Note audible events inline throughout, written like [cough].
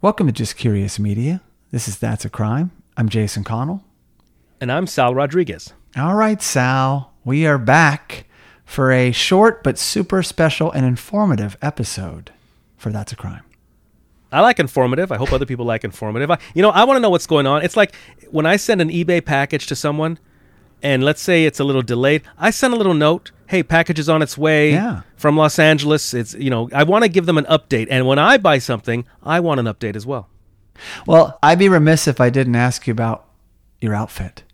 Welcome to Just Curious Media. This is That's a Crime. I'm Jason Connell. And I'm Sal Rodriguez. All right, Sal, we are back for a short but super special and informative episode for That's a Crime. I like informative. I hope other people like informative. I, you know, I want to know what's going on. It's like when I send an eBay package to someone, and let's say it's a little delayed, I send a little note. Hey, package is on its way Yeah. from Los Angeles. It's you know, I want to give them an update. And when I buy something, I want an update as well. Well, I'd be remiss if I didn't ask you about your outfit.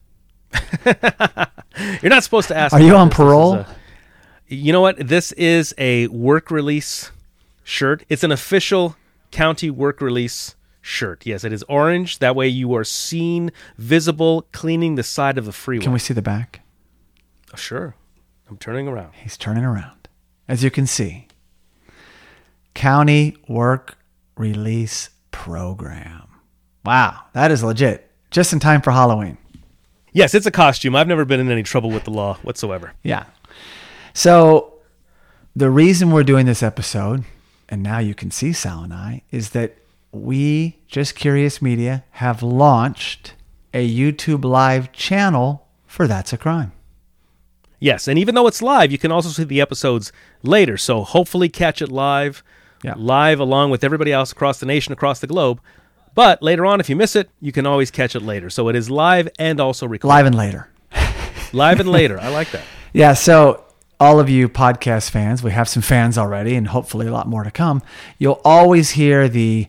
[laughs] You're not supposed to ask. Are you on this. This parole? a- you know what? This is a work release shirt. It's an official county work release shirt. Yes, it is orange. That way you are seen, visible, cleaning the side of the freeway. Can we see the back? Oh, sure. I'm turning around. He's turning around. As you can see, County Work Release Program. Wow, that is legit. Just in time for Halloween. Yes, it's a costume. I've never been in any trouble with the law whatsoever. Yeah. So the reason we're doing this episode, and now you can see Sal and I, is that we, Just Curious Media, have launched a YouTube live channel for That's a Crime. Yes, and even though it's live, you can also see the episodes later. So hopefully catch it live, Yeah. live along with everybody else across the nation, across the globe. But later on, if you miss it, you can always catch it later. So it is live and also recorded. Live and later. [laughs] Live and later. I like that. [laughs] Yeah, so all of you podcast fans, we have some fans already and hopefully a lot more to come. You'll always hear the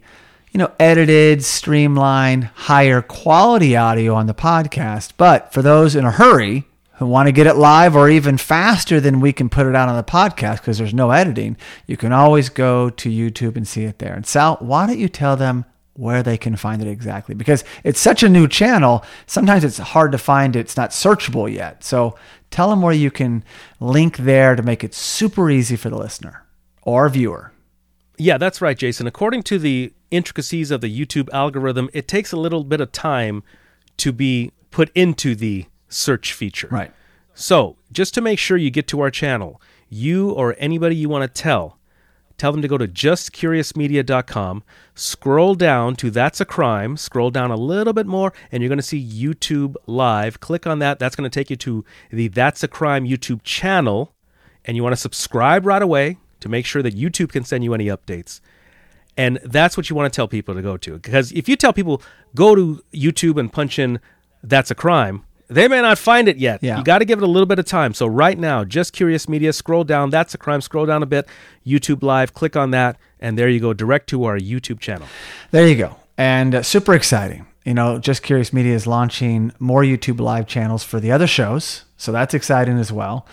you know, edited, streamlined, higher quality audio on the podcast. But for those in a hurry who want to get it live or even faster than we can put it out on the podcast because there's no editing, you can always go to YouTube and see it there. And Sal, why don't you tell them where they can find it exactly? Because it's such a new channel, sometimes it's hard to find it. It's not searchable yet. So tell them where you can link there to make it super easy for the listener or viewer. Yeah, that's right, Jason. According to the intricacies of the YouTube algorithm, it takes a little bit of time to be put into the search feature. Right. So, just to make sure you get to our channel, you or anybody you want to tell, tell them to go to justcuriousmedia.com, scroll down to That's a Crime, scroll down a little bit more, and you're going to see YouTube Live. Click on that. That's going to take you to the That's a Crime YouTube channel, and you want to subscribe right away to make sure that YouTube can send you any updates. And that's what you want to tell people to go to. Because if you tell people, go to YouTube and punch in That's a Crime, they may not find it yet. Yeah. You got to give it a little bit of time. So, right now, just Curious Media, scroll down. That's a Crime. Scroll down a bit. YouTube Live, click on that. And there you go, direct to our YouTube channel. There you go. And uh, super exciting. You know, Just Curious Media is launching more YouTube live channels for the other shows. So that's exciting as well.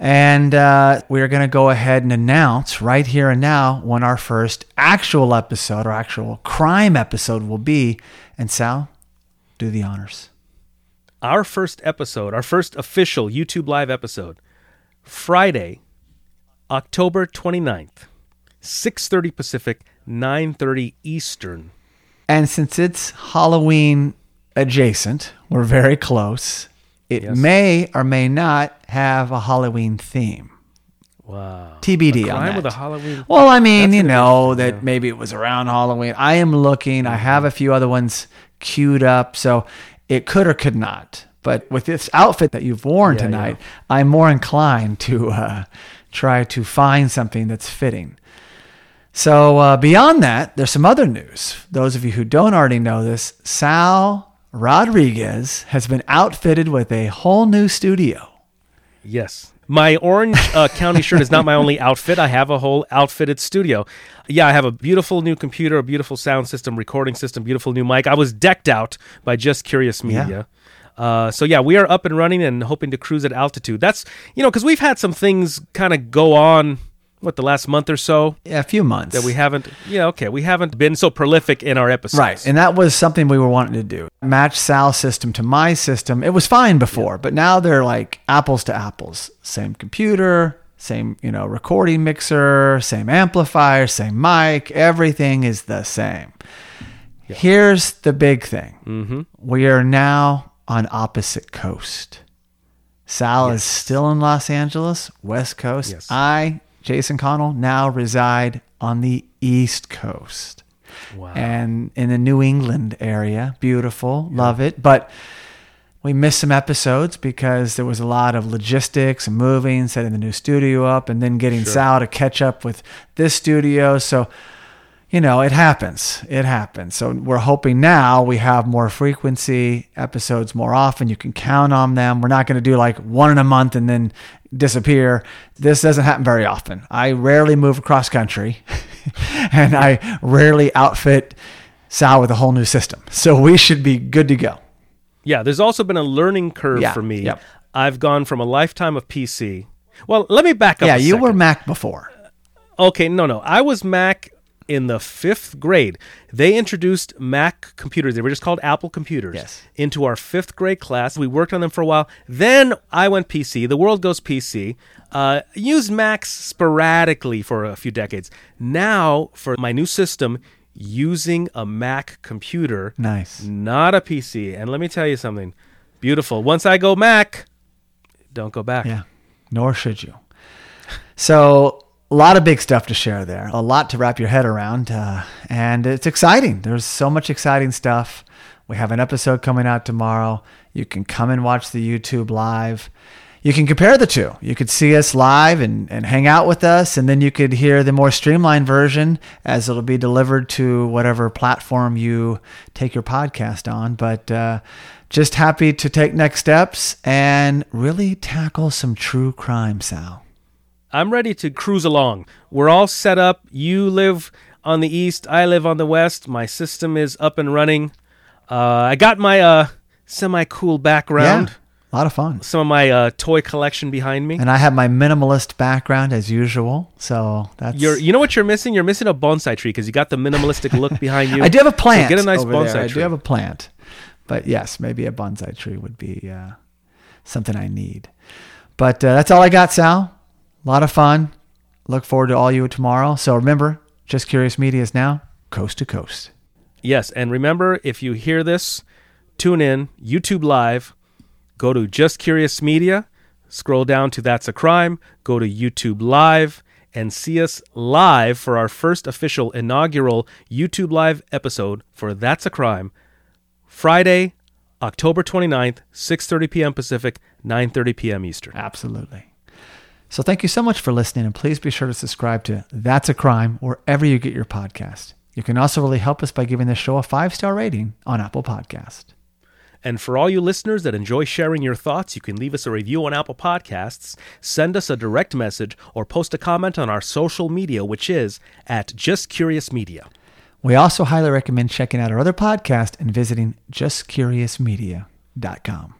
And uh, we're going to go ahead and announce right here and now when our first actual episode or actual crime episode will be. And Sal, do the honors. Our first episode, our first official YouTube Live episode, Friday, October 29th, 6.30 Pacific, 9.30 Eastern. And since it's Halloween adjacent, we're very close. It Yes. may or may not have a Halloween theme. Wow. TBD A on that. with a Halloween. Well, I mean, you know that maybe it was around Halloween. I am looking. I have a few other ones queued up, so it could or could not. But with this outfit that you've worn Yeah, tonight, I'm more inclined to uh, try to find something that's fitting. So uh, beyond that, there's some other news. Those of you who don't already know this, Sal Rodriguez has been outfitted with a whole new studio. Yes. My orange uh, county shirt is not my only outfit. I have a whole outfitted studio. Yeah, I have a beautiful new computer, a beautiful sound system, recording system, beautiful new mic. I was decked out by Just Curious Media. Uh, so yeah, we are up and running and hoping to cruise at altitude. That's you know because we've had some things kind of go on. What the last month or so Yeah, a few months. that we haven't. Yeah, okay, we haven't been so prolific in our episodes. Right. And that was something we were wanting to do. Match Sal's system to my system. It was fine before, but now they're like apples to apples. Same computer, same, you know, recording mixer, same amplifier, same mic. Everything is the same. Here's the big thing. Mm-hmm. We are now on opposite coast. Sal is still in Los Angeles, West Coast. Yes. I, Jason Connell, now reside on the East Coast. Wow. and in the New England area. Beautiful, love it. But we missed some episodes because there was a lot of logistics and moving, setting the new studio up, and then getting Sal to catch up with this studio. So, you know, it happens. It happens. So we're hoping now we have more frequency episodes more often. You can count on them. We're not going to do like one in a month and then disappear. This doesn't happen very often. I rarely move across country [laughs] and I rarely outfit Sal with a whole new system. So we should be good to go. Yeah, there's also been a learning curve Yeah, for me. yep. I've gone from a lifetime of PC. Well, let me back up. Yeah, you were. Mac before. Okay, no, no. I was Mac in the fifth grade. They introduced Mac computers. They were just called Apple computers. Yes. Into our fifth grade class. We worked on them for a while. Then I went PC. The world goes PC. Uh, used Macs sporadically for a few decades. Now, for my new system, using a Mac computer, Nice. not a PC. And let me tell you something beautiful. Once I go Mac, don't go back. Yeah, nor should you. So, a lot of big stuff to share there, a lot to wrap your head around, uh, and it's exciting. There's so much exciting stuff. We have an episode coming out tomorrow. You can come and watch the YouTube live. You can compare the two. You could see us live and, and hang out with us, and then you could hear the more streamlined version as it'll be delivered to whatever platform you take your podcast on. But uh, just happy to take next steps and really tackle some true crime, Sal. I'm ready to cruise along. We're all set up. You live on the east, I live on the west. My system is up and running. Uh, I got my uh, semi cool background, Yeah, a lot of fun. some of my uh, toy collection behind me. And I have my minimalist background as usual. So that's You're, you know what you're missing? You're missing a bonsai tree because you got the minimalistic look [laughs] behind you. I do have a plant. So get a nice bonsai there. I do have a plant. But yes, maybe a bonsai tree would be uh, something I need. But uh, that's all I got, Sal. A lot of fun. Look forward to all you tomorrow. So remember, Just Curious Media is now coast to coast. Yes, and remember, if you hear this, tune in YouTube Live. Go to Just Curious Media. Scroll down to That's a Crime. Go to YouTube Live and see us live for our first official inaugural YouTube Live episode for That's a Crime. Friday, October 29th, 6:30 p.m. Pacific, 9:30 p.m. Eastern. Absolutely. So thank you so much for listening, and please be sure to subscribe to That's a Crime wherever you get your podcast. You can also really help us by giving the show a five star rating on Apple Podcast. And for all you listeners that enjoy sharing your thoughts, you can leave us a review on Apple Podcasts, send us a direct message, or post a comment on our social media, which is at Just Curious Media. We also highly recommend checking out our other podcast and visiting justcuriousmedia.com.